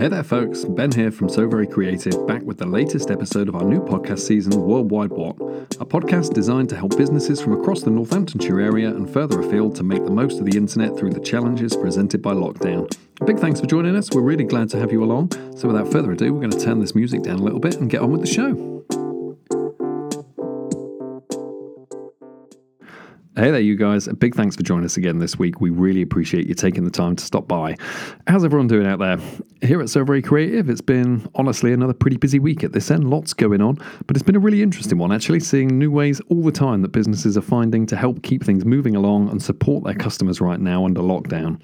Hey there, folks. Ben here from So Very Creative, back with the latest episode of our new podcast season, Worldwide What, a podcast designed to help businesses from across the Northamptonshire area and further afield to make the most of the internet through the challenges presented by lockdown. Big thanks for joining us. We're really glad to have you along. So, without further ado, we're going to turn this music down a little bit and get on with the show. Hey there, you guys. A big thanks for joining us again this week. We really appreciate you taking the time to stop by. How's everyone doing out there? Here at So Very Creative, it's been honestly another pretty busy week at this end. Lots going on, but it's been a really interesting one actually, seeing new ways all the time that businesses are finding to help keep things moving along and support their customers right now under lockdown.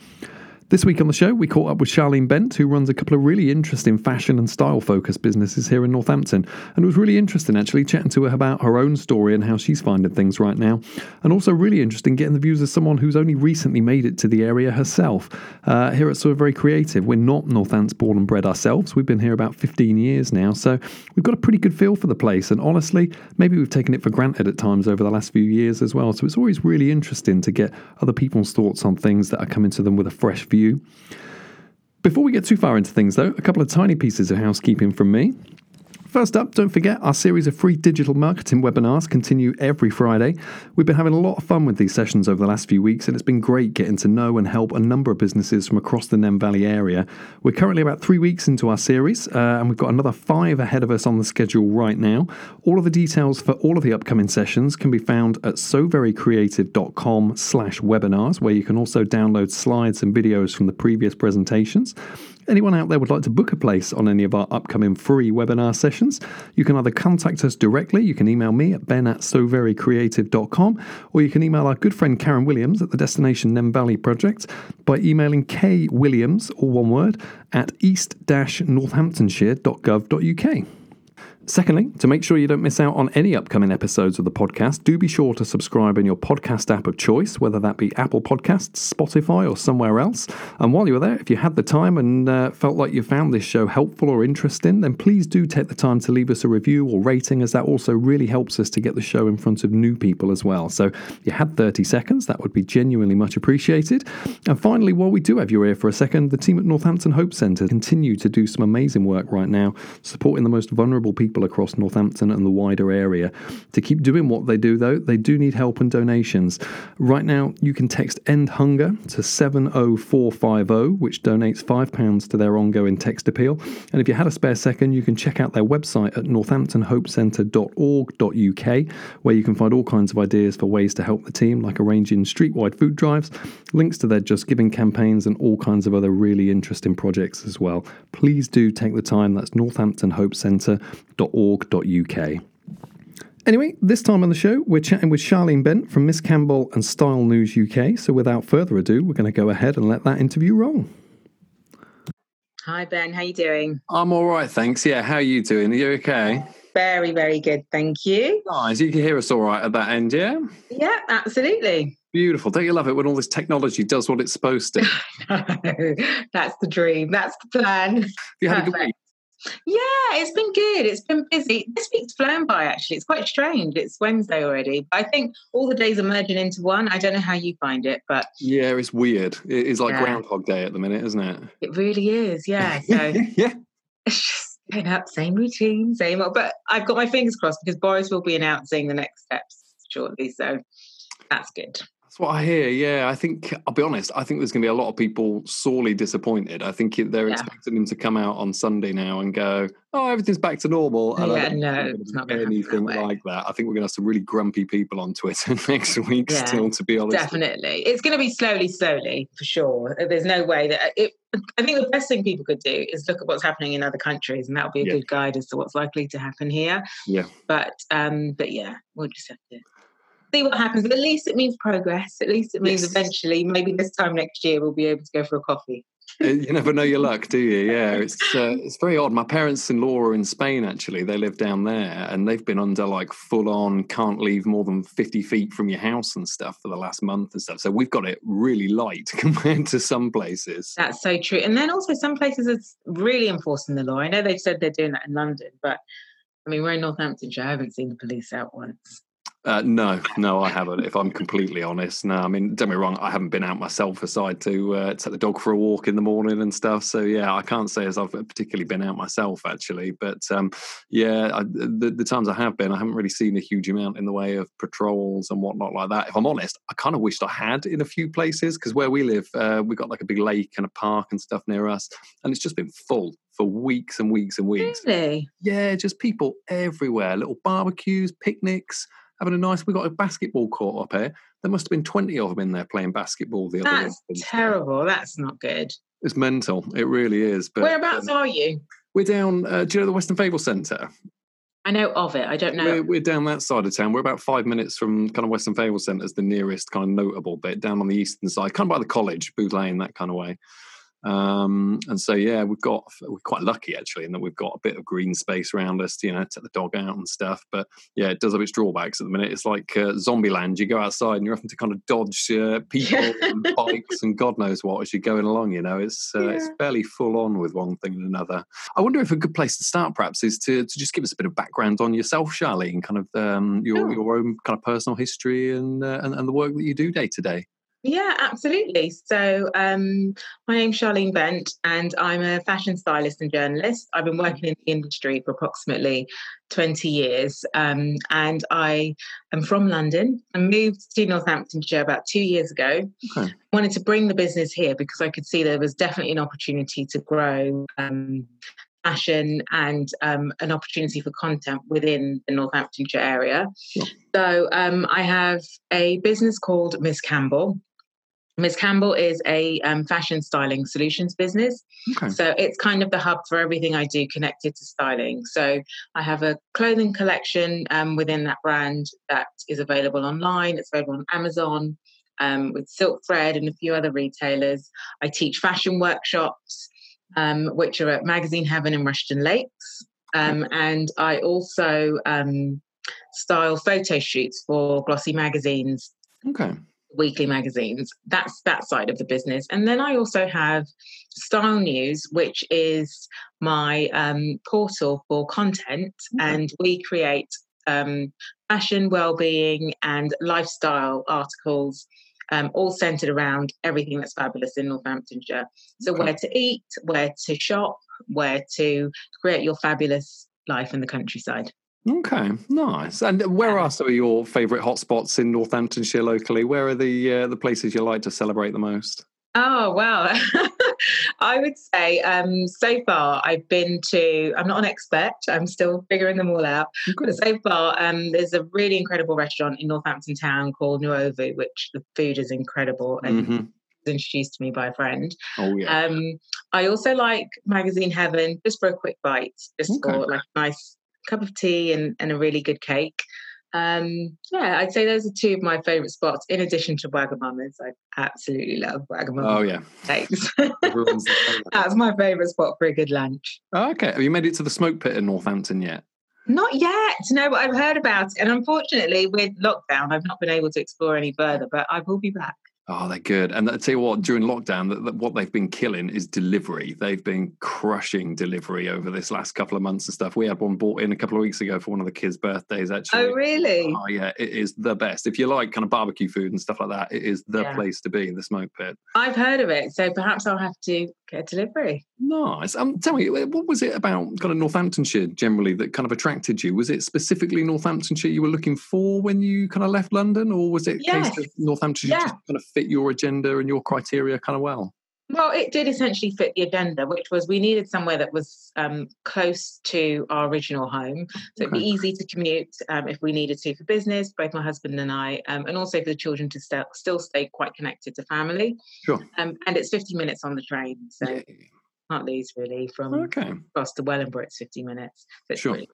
This week on the show, we caught up with Charlene Bent, who runs a couple of really interesting fashion and style focused businesses here in Northampton. And it was really interesting actually chatting to her about her own story and how she's finding things right now. And also really interesting getting the views of someone who's only recently made it to the area herself. Uh, here at Sort of Very Creative, we're not Northants born and bred ourselves. We've been here about 15 years now. So we've got a pretty good feel for the place. And honestly, maybe we've taken it for granted at times over the last few years as well. So it's always really interesting to get other people's thoughts on things that are coming to them with a fresh view view. Before we get too far into things, though, a couple of tiny pieces of housekeeping from me. First up, don't forget our series of free digital marketing webinars continue every Friday. We've been having a lot of fun with these sessions over the last few weeks, and it's been great getting to know and help a number of businesses from across the Nene Valley area. We're currently about three weeks into our series, uh, and we've got another five ahead of us on the schedule right now. All of the details for all of the upcoming sessions can be found at soverycreative.com slash webinars, where you can also download slides and videos from the previous presentations. Anyone out there would like to book a place on any of our upcoming free webinar sessions, you can either contact us directly, you can email me at ben at soverycreative.com, or you can email our good friend Karen Williams at the Destination Nene Valley Project by emailing k williams, all one word, at east-northamptonshire.gov.uk. Secondly, to make sure you don't miss out on any upcoming episodes of the podcast, do be sure to subscribe in your podcast app of choice, whether that be Apple Podcasts, Spotify, or somewhere else. And while you're there, if you had the time and uh, felt like you found this show helpful or interesting, then please do take the time to leave us a review or rating, as that also really helps us to get the show in front of new people as well. So, you had 30 seconds, that would be genuinely much appreciated. And finally, while we do have your ear for a second, the team at Northampton Hope Centre continue to do some amazing work right now, supporting the most vulnerable people people across Northampton and the wider area. To keep doing what they do, though, they do need help and donations. Right now, you can text End Hunger to 70450, which donates £5 to their ongoing text appeal. And if you had a spare second, you can check out their website at northamptonhopecentre.org.uk, where you can find all kinds of ideas for ways to help the team, like arranging streetwide food drives, links to their Just Giving campaigns, and all kinds of other really interesting projects as well. Please do take the time. That's northamptonhopecentre.org www.stylenews.org.uk. Anyway, this time on the show, we're chatting with Charlene Bent from Ms Campbell and Style News UK. So without further ado, we're going to go ahead and let that interview roll. Hi Ben, how you doing? I'm all right, thanks. Yeah, how are you doing? Are you okay? Very, very good, thank you. Nice. You can hear us all right at that end, yeah? Yeah, absolutely. Beautiful. Don't you love it when all this technology does what it's supposed to? That's the dream. That's the plan. You had Perfect. a good week. Yeah, it's been good. It's been busy. This week's flown by, actually. It's quite strange. It's Wednesday already. I think all the days are merging into one. I don't know how you find it, but. Yeah, it's weird. It's like yeah. Groundhog Day at the minute, isn't it? It really is, yeah. So yeah. It's just going up, same routine, same old. But I've got my fingers crossed because Boris will be announcing the next steps shortly. So that's good. That's what I hear. Yeah, I think I'll be honest. I think there's going to be a lot of people sorely disappointed. I think they're yeah. expecting him to come out on Sunday now and go, "Oh, everything's back to normal." And yeah, no, it's not anything that like that. I think we're going to have some really grumpy people on Twitter next week. Yeah, still, to be honest, definitely, it's going to be slowly, slowly for sure. There's no way that it. I think the best thing people could do is look at what's happening in other countries, and that'll be a yeah. good guide as to what's likely to happen here. Yeah. But um, but yeah, we'll just have to see what happens. But at least it means progress. At least it means yes. eventually, maybe this time next year, we'll be able to go for a coffee. Uh, you never know your luck, do you? Yeah, it's uh, it's very odd. My parents-in-law are in Spain. Actually, they live down there, and they've been under like full-on can't leave more than fifty feet from your house and stuff for the last month and stuff. So we've got it really light compared to some places. That's so true. And then also some places it's really enforcing the law. I know they've said they're doing that in London, but I mean we're in Northamptonshire. I haven't seen the police out once. Uh, no, no, I haven't. If I'm completely honest, no. I mean, don't be wrong. I haven't been out myself aside to uh, take the dog for a walk in the morning and stuff. So yeah, I can't say as I've particularly been out myself actually. But um, yeah, I, the, the, times I have been, I haven't really seen a huge amount in the way of patrols and whatnot like that. If I'm honest, I kind of wished I had in a few places because where we live, uh, we've got like a big lake and a park and stuff near us, and it's just been full for weeks and weeks and weeks. Really? Yeah, just people everywhere. Little barbecues, picnics having a nice. We got a basketball court up here. There must have been twenty of them in there playing basketball the other. That's terrible. That's not good. It's mental. It really is. But whereabouts um, are you? We're down. Uh, do you know the Weston Favell Centre? I know of it. I don't know. We're, we're, down that side of town. We're about five minutes from kind of Weston Favell Centre as the nearest kind of notable bit down on the eastern side, kind of by the college, Booth Lane, that kind of way. Um, and so, yeah, we've got we're quite lucky actually in that we've got a bit of green space around us, to, you know, take the dog out and stuff. But yeah, it does have its drawbacks at the minute. It's like uh, zombie land. You go outside and you're having to kind of dodge uh, people and bikes and God knows what as you're going along. You know, it's uh, yeah. it's fairly full on with one thing and another. I wonder if a good place to start perhaps is to to just give us a bit of background on yourself, Charlene, kind of um, your oh. your own kind of personal history and, uh, and and the work that you do day to day. Yeah, absolutely. So, um, my name's Charlene Bent, and I'm a fashion stylist and journalist. I've been working in the industry for approximately 20 years, um, and I am from London. I moved to Northamptonshire about two years ago. Okay. Wanted to bring the business here because I could see there was definitely an opportunity to grow um, fashion and um, an opportunity for content within the Northamptonshire area. Sure. So um, I have a business called Ms Campbell, Ms. Campbell is a um, fashion styling solutions business. Okay. So it's kind of the hub for everything I do connected to styling. So I have a clothing collection um, within that brand that is available online. It's available on Amazon um, with Silk Thread and a few other retailers. I teach fashion workshops, um, which are at Magazine Heaven in Rushden Lakes. Um, and I also um, style photo shoots for glossy magazines. Okay weekly magazines. That's that side of the business. And then I also have Style News, which is my um, portal for content, okay. and we create um, fashion, well-being, and lifestyle articles. Um, all centered around everything that's fabulous in Northamptonshire. So, okay. where to eat, where to shop, where to create your fabulous life in the countryside. Okay, nice. And where are some of your favourite hotspots in Northamptonshire locally? Where are the uh, the places you like to celebrate the most? Oh wow! I would say um, so far I've been to. I'm not an expert. I'm still figuring them all out. But so far, um, there's a really incredible restaurant in Northampton Town called Nuovo, which the food is incredible and. Mm-hmm introduced to me by a friend. Oh yeah. Um, I also like Magazine Heaven just for a quick bite, just okay. for like a nice cup of tea and, and a really good cake. Um, yeah, I'd say those are two of my favourite spots. In addition to Wagamama's, I absolutely love Wagamama. Oh yeah, thanks. That's my favourite spot for a good lunch. Oh, okay, have you made it to the smoke pit in Northampton yet? Not yet. No, but I've heard about it, and unfortunately, with lockdown, I've not been able to explore any further. But I will be back. Oh, they're good. And I tell you what, during lockdown, that, what they've been killing is delivery. They've been crushing delivery over this last couple of months and stuff. We had one bought in a couple of weeks ago for one of the kids' birthdays, actually. Oh, really? Oh, yeah. It is the best. If you like kind of barbecue food and stuff like that, it is the yeah. place to be, in the smoke pit. I've heard of it. So perhaps I'll have to get delivery. Nice. Um, tell me, what was it about kind of Northamptonshire generally that kind of attracted you? Was it specifically Northamptonshire you were looking for when you kind of left London, or was it yes. case of Northamptonshire yeah. just kind of fit your agenda and your criteria kind of well? Well, it did essentially fit the agenda, which was we needed somewhere that was um, close to our original home. So it'd be easy to commute um, if we needed to for business, both my husband and I, um, and also for the children to st- still stay quite connected to family. Sure. Um, and it's 50 minutes on the train. So yeah. can't lose really from okay. across to Wellingborough, it's 50 minutes. So sure. Really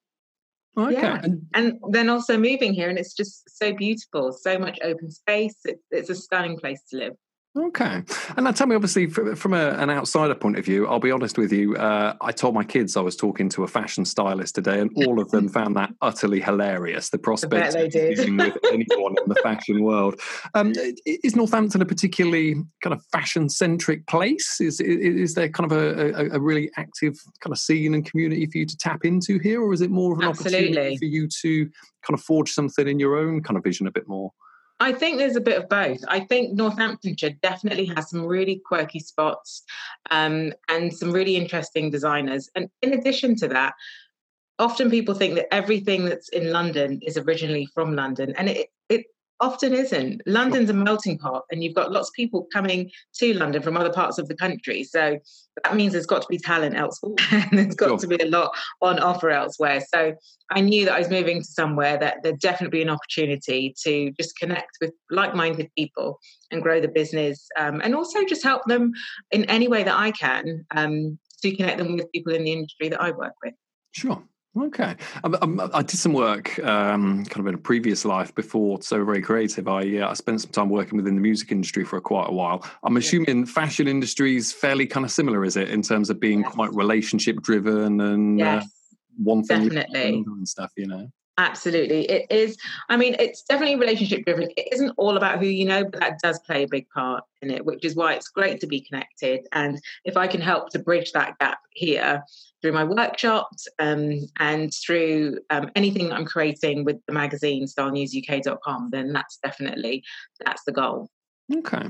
Okay. Yeah. And, then also moving here, and it's just so beautiful, so much open space. It, it's a stunning place to live. Okay. And now tell me, obviously, from a, an outsider point of view, I'll be honest with you. Uh, I told my kids I was talking to a fashion stylist today, and all of them found that utterly hilarious. The prospect of dealing with anyone in the fashion world. Um, is Northampton a particularly kind of fashion centric place? Is, is, is there kind of a, a, a, really active kind of scene and community for you to tap into here, or is it more of an Absolutely. opportunity for you to kind of forge something in your own kind of vision a bit more? I think there's a bit of both. I think Northamptonshire definitely has some really quirky spots um, and some really interesting designers. And in addition to that, often people think that everything that's in London is originally from London, and it, it often isn't. London's a melting pot, and you've got lots of people coming to London from other parts of the country. So that means there's got to be talent elsewhere, and there's got sure. to be a lot on offer elsewhere. So I knew that I was moving to somewhere that there'd definitely be an opportunity to just connect with like-minded people and grow the business, um, and also just help them in any way that I can um, to connect them with people in the industry that I work with. Sure. Okay, I, I, did some work um, kind of in a previous life before, so very creative. I uh, I spent some time working within the music industry for quite a while. I'm assuming fashion industry is fairly kind of similar, is it, in terms of being yes. quite relationship driven and uh, yes, uh, one thing definitely and stuff, you know. Absolutely. It is, I mean, it's definitely relationship driven. It isn't all about who you know, but that does play a big part in it, which is why it's great to be connected. And if I can help to bridge that gap here through my workshops um, and through um, anything that I'm creating with the magazine stylenewsuk.com, then that's definitely, that's the goal. Okay.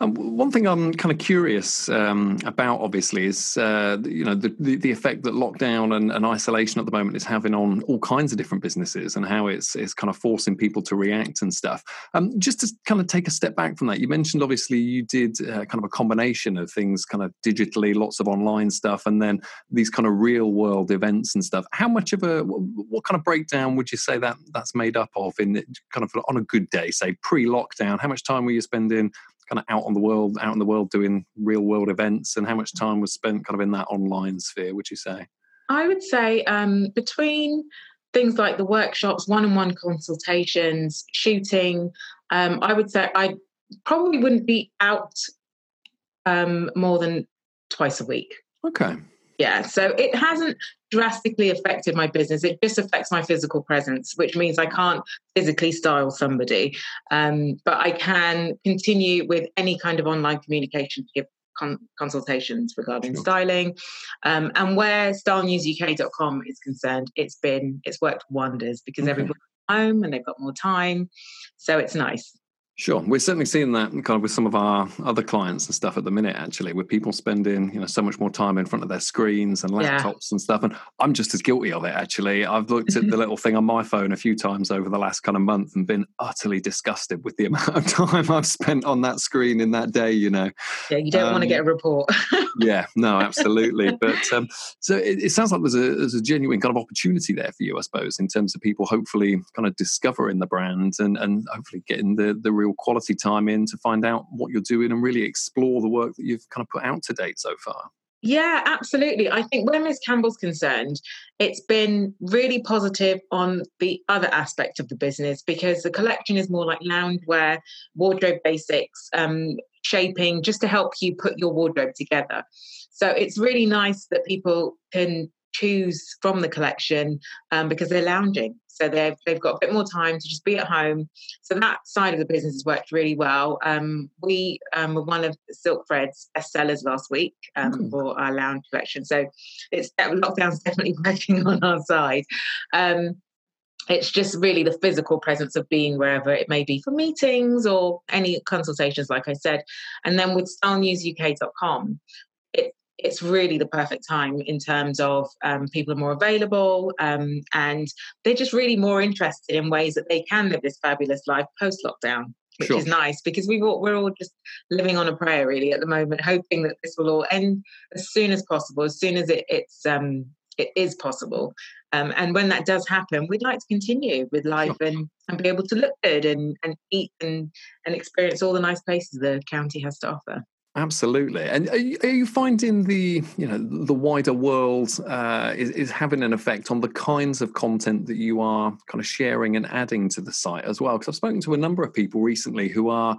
Um, one thing I'm kind of curious um, about, obviously, is uh, you know the, the, the effect that lockdown and, and, isolation at the moment is having on all kinds of different businesses, and how it's it's kind of forcing people to react and stuff. Um, just to kind of take a step back from that, you mentioned obviously you did uh, kind of a combination of things, kind of digitally, lots of online stuff, and then these kind of real world events and stuff. How much of a what kind of breakdown would you say that that's made up of in kind of on a good day, say pre lockdown? How much time were you spending? Kind of out on the world, out in the world doing real world events, and how much time was spent kind of in that online sphere? Would you say? I would say um, between things like the workshops, one-on-one consultations, shooting. Um, I would say I probably wouldn't be out um, more than twice a week. Okay. Yeah, so it hasn't drastically affected my business. It just affects my physical presence, which means I can't physically style somebody, um, but I can continue with any kind of online communication to give con- consultations regarding sure. styling. Um, and where stylenewsuk.com is concerned, it's been it's worked wonders because okay. everybody's home and they've got more time, so it's nice. Sure, we're certainly seeing that kind of with some of our other clients and stuff at the minute. Actually, with people spending you know so much more time in front of their screens and laptops yeah. and stuff, and I'm just as guilty of it. Actually, I've looked at the little thing on my phone a few times over the last kind of month and been utterly disgusted with the amount of time I've spent on that screen in that day. You know, yeah, you don't um, want to get a report. yeah, no, absolutely. But um, so it, it, sounds like there's a there's a genuine kind of opportunity there for you, I suppose, in terms of people hopefully kind of discovering the brand and and hopefully getting the the real real quality time in to find out what you're doing and really explore the work that you've kind of put out to date so far. Yeah, absolutely. I think where Ms Campbell's concerned, it's been really positive on the other aspect of the business because the collection is more like loungewear, wardrobe basics, um, shaping, just to help you put your wardrobe together. So it's really nice that people can choose from the collection um, because they're lounging. So they've they've got a bit more time to just be at home. So that side of the business has worked really well. Um, we um, were one of Silk Thread's bestsellers last week um, mm. for our lounge collection. So it's lockdown's definitely working on our side. Um, it's just really the physical presence of being wherever it may be for meetings or any consultations, like I said. And then with stylenewsuk.com, it's really the perfect time in terms of um, people are more available um, and they're just really more interested in ways that they can live this fabulous life post lockdown which sure. is nice because we all, we're all just living on a prayer really at the moment hoping that this will all end as soon as possible as soon as it, it's um, it is possible um, and when that does happen we'd like to continue with life sure. and, and be able to look good and, and eat and, and experience all the nice places the county has to offer Absolutely, and are you, are you, finding the you know the wider world uh, is, is having an effect on the kinds of content that you are kind of sharing and adding to the site as well? Because I've spoken to a number of people recently who are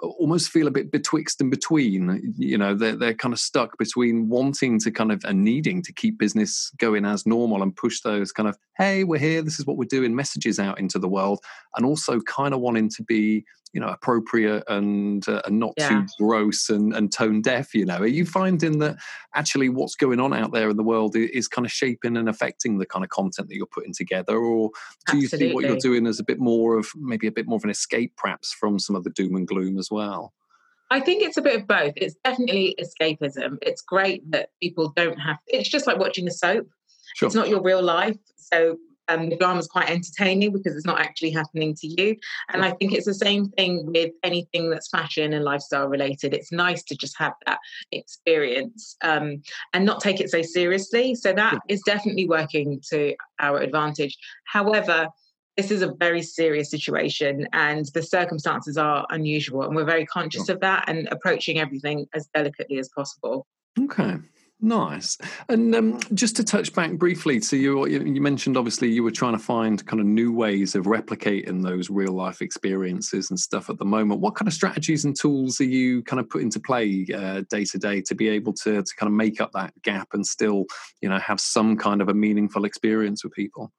almost feel a bit betwixt and between. You know, they're they're kind of stuck between wanting to kind of and needing to keep business going as normal and push those kind of hey, we're here, this is what we're doing messages out into the world, and also kind of wanting to be you know appropriate and uh, and not yeah. too gross and, and tone deaf you know are you finding that actually what's going on out there in the world is, kind of shaping and affecting the kind of content that you're putting together or do Absolutely. you see what you're doing as a bit more of maybe a bit more of an escape perhaps from some of the doom and gloom as well I think it's a bit of both. It's definitely escapism. It's great that people don't have. It's just like watching a soap. Sure. It's not your real life. So um, the drama is quite entertaining because it's not actually happening to you. And I think it's the same thing with anything that's fashion and lifestyle related. It's nice to just have that experience um, and not take it so seriously. So that is definitely working to our advantage. However, this is a very serious situation and the circumstances are unusual and we're very conscious of that and approaching everything as delicately as possible okay Nice. And um, just to touch back briefly to you, you mentioned obviously you were trying to find kind of new ways of replicating those real life experiences and stuff at the moment. What kind of strategies and tools are you kind of put into play uh, day to day to be able to, to kind of make up that gap and still, you know, have some kind of a meaningful experience with people?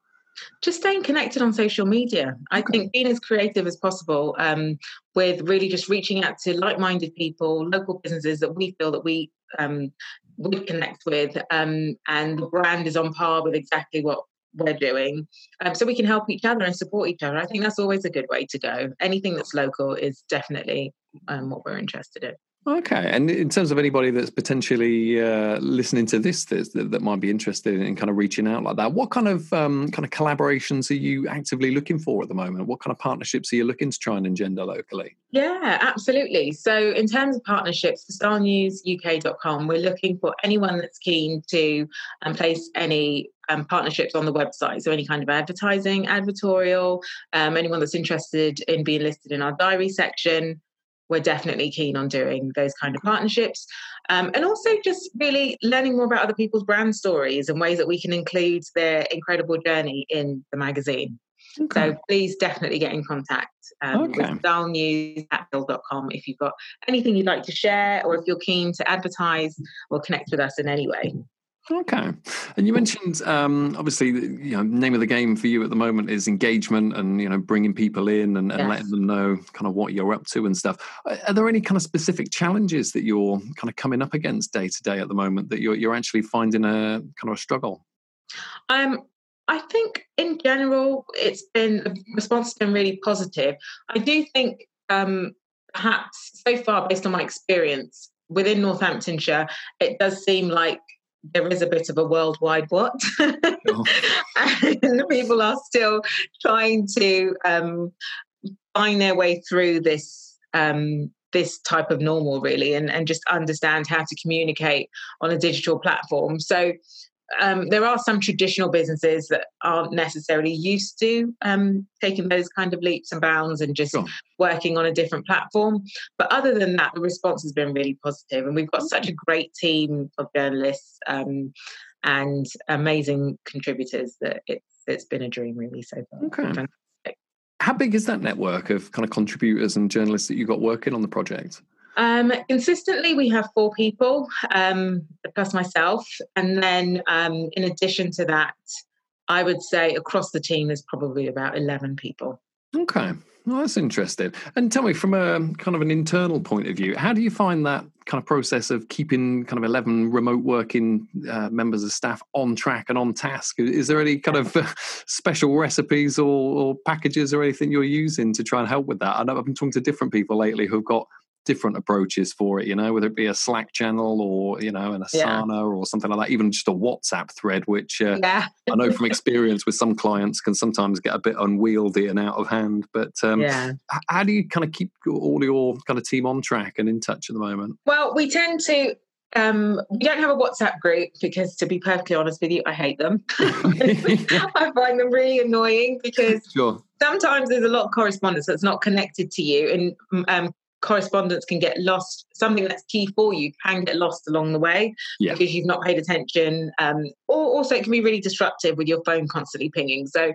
just staying connected on social media. I think being as creative as possible um, with really just reaching out to like-minded people, local businesses that we feel that we um, we connect with, um, and the brand is on par with exactly what we're doing, um, so we can help each other and support each other. I think that's always a good way to go. Anything that's local is definitely um, what we're interested in. Okay, and in terms of anybody that's potentially uh, listening to this that, that, might be interested in kind of reaching out like that, what kind of um, kind of collaborations are you actively looking for at the moment? What kind of partnerships are you looking to try and engender locally? Yeah, absolutely. So, in terms of partnerships, for stylenewsuk.com, we're looking for anyone that's keen to um, place any um, partnerships on the website. So, any kind of advertising, advertorial, um, anyone that's interested in being listed in our diary section we're definitely keen on doing those kind of partnerships. Um, and also just really learning more about other people's brand stories and ways that we can include their incredible journey in the magazine. Okay. So please definitely get in contact um, okay. with stylnews at bill.com if you've got anything you'd like to share or if you're keen to advertise or connect with us in any way. Okay, and you mentioned um, obviously, you know, name of the game for you at the moment is engagement and you know bringing people in and, and yes. letting them know kind of what you're up to and stuff. Are there any kind of specific challenges that you're kind of coming up against day to day at the moment that you're you're actually finding a kind of a struggle? Um, I think in general, it's been the response has been really positive. I do think um, perhaps so far, based on my experience within Northamptonshire, it does seem like there is a bit of a worldwide what, oh. and people are still trying to um, find their way through this um, this type of normal, really, and and just understand how to communicate on a digital platform. So um, there are some traditional businesses that aren't necessarily used to um, taking those kind of leaps and bounds and just sure. working on a different platform. But other than that, the response has been really positive, and we've got such a great team of journalists um, and amazing contributors that it's it's been a dream really so far. Okay. How big is that network of kind of contributors and journalists that you got working on the project? Um, consistently, we have four people, um, plus myself. And then, um, in addition to that, I would say across the team, there's probably about 11 people. Okay. Well, that's interesting. And tell me, from a kind of an internal point of view, how do you find that kind of process of keeping kind of 11 remote working uh, members of staff on track and on task? Is there any kind of uh, special recipes or, or, packages or anything you're using to try and help with that? I know I've been talking to different people lately who've got different approaches for it, you know, whether it be a Slack channel or, you know, an Asana yeah. or something like that, even just a WhatsApp thread, which uh, yeah. I know from experience with some clients can sometimes get a bit unwieldy and out of hand. But um, yeah. how do you kind of keep all your kind of team on track and in touch at the moment? Well, we tend to um, we don't have a WhatsApp group because, to be perfectly honest with you, I hate them. I find them really annoying because sure. sometimes there's a lot of correspondence that's not connected to you, and um, correspondence can get lost. Something that's key for you can get lost along the way yeah. because you've not paid attention. Um, or also, it can be really disruptive with your phone constantly pinging. So,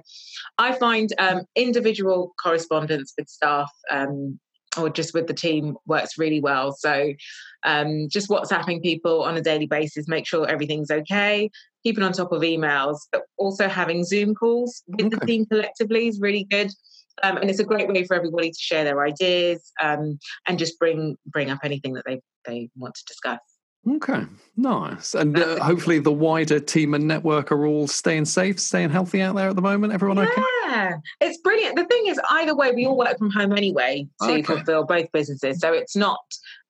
I find um, individual correspondence with staff um, or just with the team works really well. So um, just WhatsApping people on a daily basis, make sure everything's okay, keeping on top of emails, but also having Zoom calls with okay. the team collectively is really good. Um, and it's a great way for everybody to share their ideas um, and just bring bring up anything that they they want to discuss. Okay, nice. And uh, hopefully the wider team and network are all staying safe, staying healthy out there at the moment. Everyone yeah, okay? Yeah, it's brilliant. The thing is, either way, we all work from home anyway to okay. fulfill both businesses. So it's not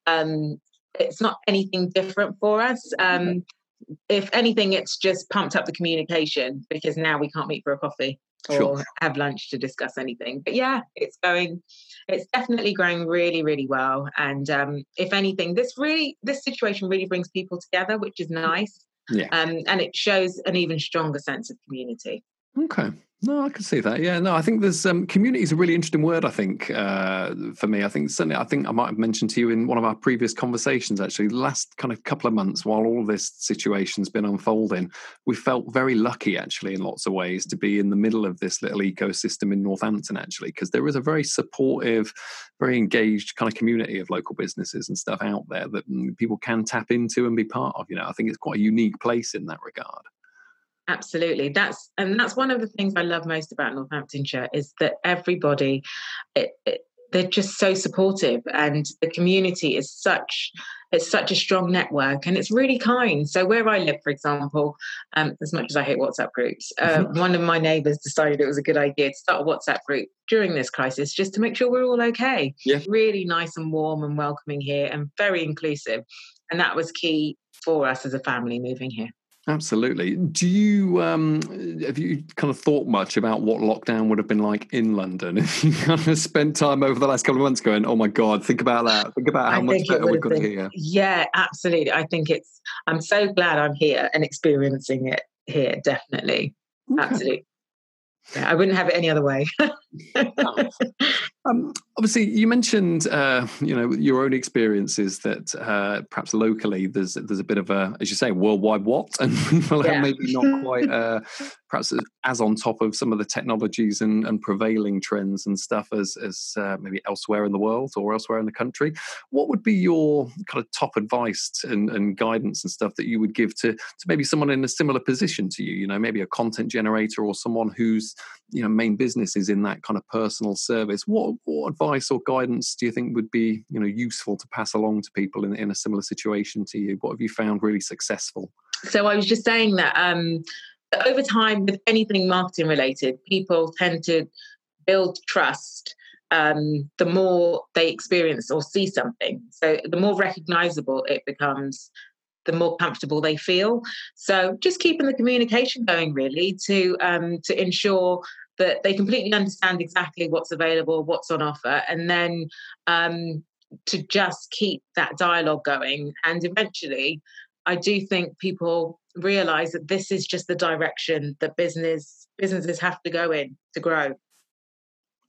um, it's not anything different for us. Um, if anything, it's just pumped up the communication because now we can't meet for a coffee or sure. have lunch to discuss anything. But yeah, it's going, it's definitely going really, really well. And um, if anything, this really, this situation really brings people together, which is nice. Yeah. Um, and it shows an even stronger sense of community. Okay. No, I can see that. Yeah, no, I think there's um, community is a really interesting word. I think uh, for me, I think certainly, I think I might have mentioned to you in one of our previous conversations. Actually, the last kind of couple of months, while all this situation's been unfolding, we felt very lucky, actually, in lots of ways, to be in the middle of this little ecosystem in Northampton, actually, because there is a very supportive, very engaged kind of community of local businesses and stuff out there that mm, people can tap into and be part of. You know, I think it's quite a unique place in that regard. Absolutely. That's and that's one of the things I love most about Northamptonshire is that everybody it, it, they're just so supportive and the community is such it's such a strong network and it's really kind so where i live for example um, as much as i hate whatsapp groups uh, one of my neighbours decided it was a good idea to start a whatsapp group during this crisis just to make sure we're all okay yeah. really nice and warm and welcoming here and very inclusive and that was key for us as a family moving here Absolutely. Do you um, have you kind of thought much about what lockdown would have been like in London if you kind of spent time over the last couple of months going, "Oh my God, think about that! Think about how I much better we could here." Yeah, absolutely. I think it's. I'm so glad I'm here and experiencing it here. Definitely, okay. absolutely. Yeah, I wouldn't have it any other way. um, obviously, you mentioned uh, you know your own experiences that uh, perhaps locally there's there's a bit of a as you say worldwide what, and people yeah. are maybe not quite uh, perhaps as on top of some of the technologies and, and prevailing trends and stuff as as uh, maybe elsewhere in the world or elsewhere in the country. What would be your kind of top advice and, and guidance and stuff that you would give to to maybe someone in a similar position to you? You know, maybe a content generator or someone who's you know main business is in that kind of personal service. What, what advice or guidance do you think would be you know useful to pass along to people in, in a similar situation to you? What have you found really successful? So i was just saying that um over time with anything marketing related people tend to build trust um, the more they experience or see something. So the more recognizable it becomes, the more comfortable they feel. So just keeping the communication going really to um, to ensure that they completely understand exactly what's available, what's on offer, and then um, to just keep that dialogue going. And eventually, I do think people realize that this is just the direction that business businesses have to go in to grow.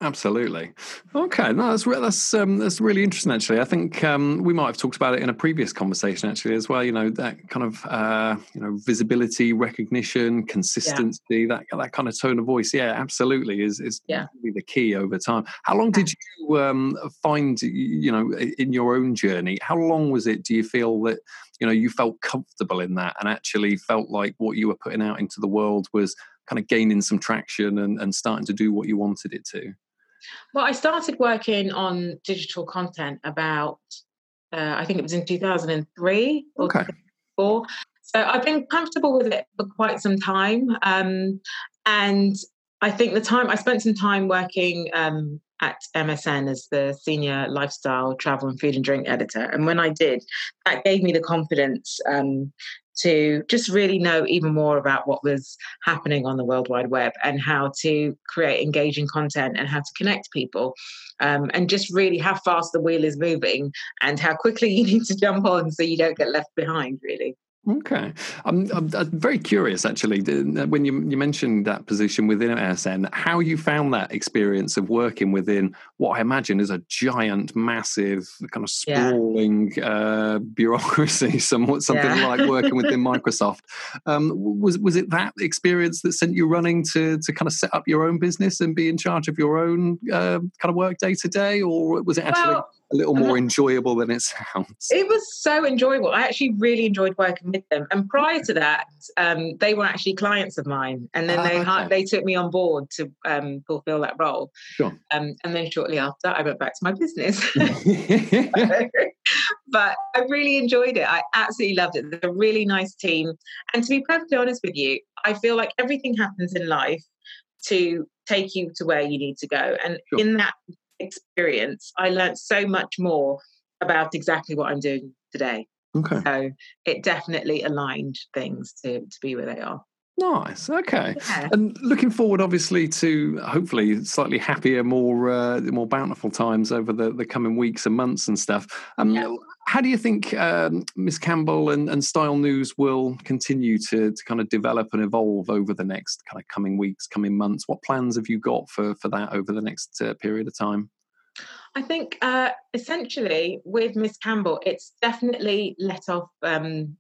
Absolutely. Okay, no, that's that's um, that's really interesting. Actually, I think um, we might have talked about it in a previous conversation actually as well. You know that kind of uh, you know visibility, recognition, consistency, yeah. that that kind of tone of voice. Yeah, absolutely is is yeah. the key over time. How long did you um, find you know in your own journey? How long was it? Do you feel that you know you felt comfortable in that and actually felt like what you were putting out into the world was kind of gaining some traction and, and starting to do what you wanted it to? Well, I started working on digital content about, uh, I think it was in 2003 or okay. 2004. So I've been comfortable with it for quite some time. Um, and I think the time I spent some time working um, at MSN as the senior lifestyle, travel, and food and drink editor. And when I did, that gave me the confidence um, to just really know even more about what was happening on the World Wide Web and how to create engaging content and how to connect people. Um, and just really how fast the wheel is moving and how quickly you need to jump on so you don't get left behind, really. Okay, I'm, I'm, I'm, very curious actually. When you you mentioned that position within MSN, how you found that experience of working within what I imagine is a giant, massive, kind of sprawling yeah. uh, bureaucracy, somewhat something yeah. like working within Microsoft. Um, was was it that experience that sent you running to to kind of set up your own business and be in charge of your own uh, kind of work day to day, or was it actually? Well, a little more enjoyable than it sounds. It was so enjoyable. I actually really enjoyed working with them. And prior to that, um, they were actually clients of mine, and then they ah, okay. they took me on board to um, fulfill that role. Sure. Um, and then shortly after, I went back to my business. but I really enjoyed it. I absolutely loved it. They're a really nice team, and to be perfectly honest with you, I feel like everything happens in life to take you to where you need to go. And sure. in that experience, I learned so much more about exactly what I'm doing today. Okay. So it definitely aligned things to, to be where they are. Nice. Okay. Yeah. And looking forward, obviously, to hopefully slightly happier, more uh, more bountiful times over the, the coming weeks and months and stuff. Um, yeah. How do you think um, Ms Campbell and, and Style News will continue to, to kind of develop and evolve over the next kind of coming weeks, coming months? What plans have you got for, for that over the next uh, period of time? I think uh, essentially with Ms Campbell, it's definitely let off. Um,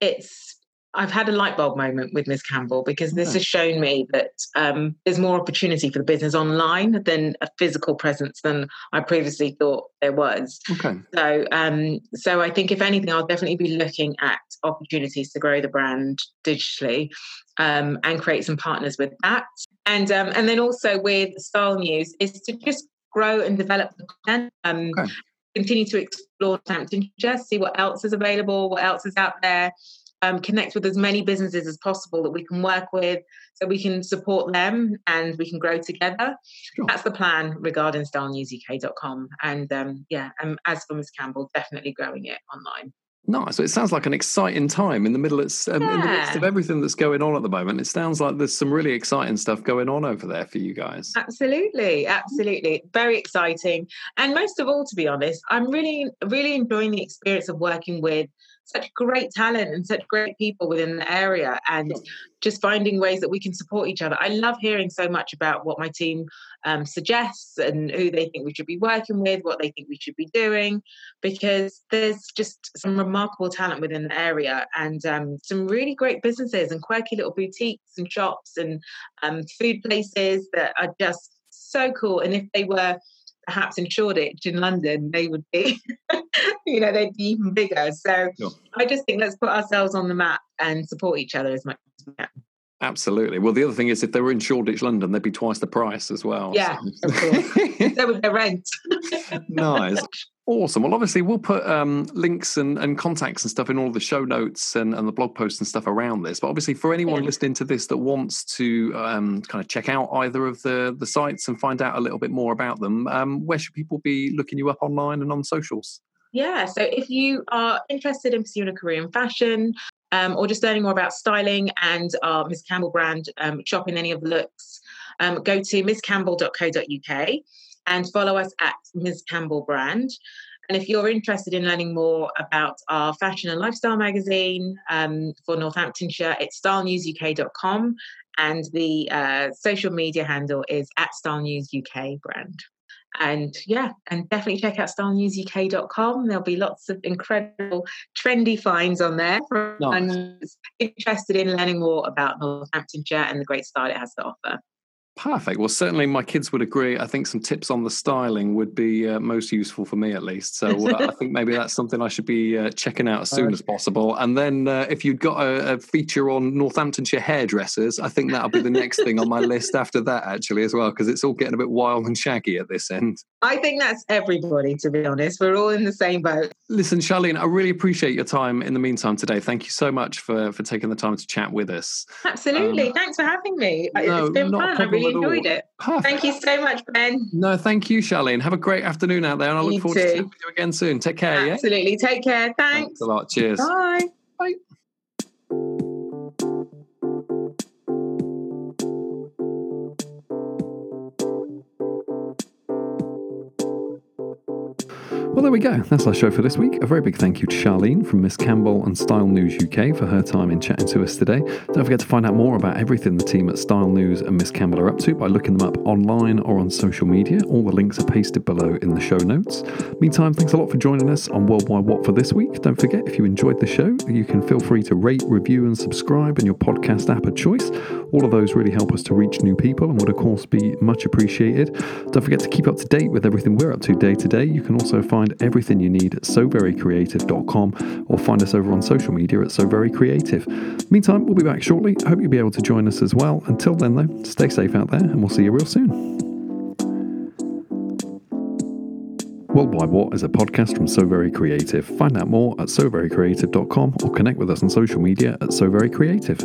it's I've had a light bulb moment with Ms Campbell because this has shown me that um, there's more opportunity for the business online than a physical presence than I previously thought there was. Okay. So, um, so I think if anything, I'll definitely be looking at opportunities to grow the brand digitally um, and create some partners with that. And um, and then also with Style News is to just grow and develop the content. Um, okay. Continue to explore Hampton, just see what else is available, what else is out there um, connect with as many businesses as possible that we can work with so we can support them and we can grow together. Sure. That's the plan regarding stylenewsuk.com. And um, yeah, um, as for Ms. Campbell, definitely growing it online. Nice. So it sounds like an exciting time in the middle. It's um, yeah. in the midst of everything that's going on at the moment. It sounds like there's some really exciting stuff going on over there for you guys. Absolutely, absolutely, very exciting. And most of all, to be honest, I'm really, really enjoying the experience of working with such great talent and such great people within the area and just finding ways that we can support each other. I love hearing so much about what my team um, suggests and who they think we should be working with, what they think we should be doing, because there's just some remarkable talent within the area and um, some really great businesses and quirky little boutiques and shops and um, food places that are just so cool. And if they were perhaps in Shoreditch in London, they would be, you know, they'd be even bigger. So sure. I just think let's put ourselves on the map and support each other as much as we can. Absolutely. Well, the other thing is, if they were in Shoreditch, London, they'd be twice the price as well. Yeah, so. of course. so would their rent. nice. Awesome. Well, obviously, we'll put um, links and, and contacts and stuff in all the show notes and, and the blog posts and stuff around this. But obviously, for anyone yeah. listening to this that wants to um, kind of check out either of the, the sites and find out a little bit more about them, um, where should people be looking you up online and on socials? Yeah, so if you are interested in pursuing a career in fashion, um, or just learning more about styling and our Ms Campbell brand, um, shopping any of the looks, um, go to mscampbell.co.uk and follow us at Ms. Campbell Brand. And if you're interested in learning more about our fashion and lifestyle magazine um, for Northamptonshire, it's stylenewsuk.com and the uh, social media handle is at stylenewsuk brand and yeah, and definitely check out stylenewsuk.com. There'll be lots of incredible trendy finds on there for nice. interested in learning more about Northamptonshire and the great style it has to offer. Perfect. Well, certainly my kids would agree. I think some tips on the styling would be uh, most useful for me, at least. So uh, I think maybe that's something I should be uh, checking out as soon as possible. And then uh, if you've got a, a, feature on Northamptonshire hairdressers, I think that'll be the next thing on my list after that, actually, as well, because it's all getting a bit wild and shaggy at this end. I think that's everybody, to be honest. We're all in the same boat. Listen, Charlene, I really appreciate your time in the meantime today. Thank you so much for, for taking the time to chat with us. Absolutely. Um, Thanks for having me. No, it's been fun. I really enjoyed it. Perfect. Thank you so much, Ben. No, thank you, Charlene. Have a great afternoon out there, and I look forward too. to seeing you again soon. Take care. Absolutely. Yeah? Take care. Thanks. Thanks a lot. Cheers. Bye. Bye. Well, there we go. That's our show for this week. A very big thank you to Charlene from Ms Campbell and Style News UK for her time in chatting to us today. Don't forget to find out more about everything the team at Style News and Ms Campbell are up to by looking them up online or on social media. All the links are pasted below in the show notes. Meantime, thanks a lot for joining us on Worldwide What for this week. Don't forget, if you enjoyed the show, you can feel free to rate, review, and subscribe in your podcast app of choice. All of those really help us to reach new people and would, of course, be much appreciated. Don't forget to keep up to date with everything we're up to day to day. You can also find everything you need at soverycreative.com or find us over on social media at soverycreative. Meantime, we'll be back shortly. Hope you'll be able to join us as well. Until then, though, stay safe out there and we'll see you real soon. Worldwide What is a podcast from So Very Creative. Find out more at soverycreative.com or connect with us on social media at So Very Creative.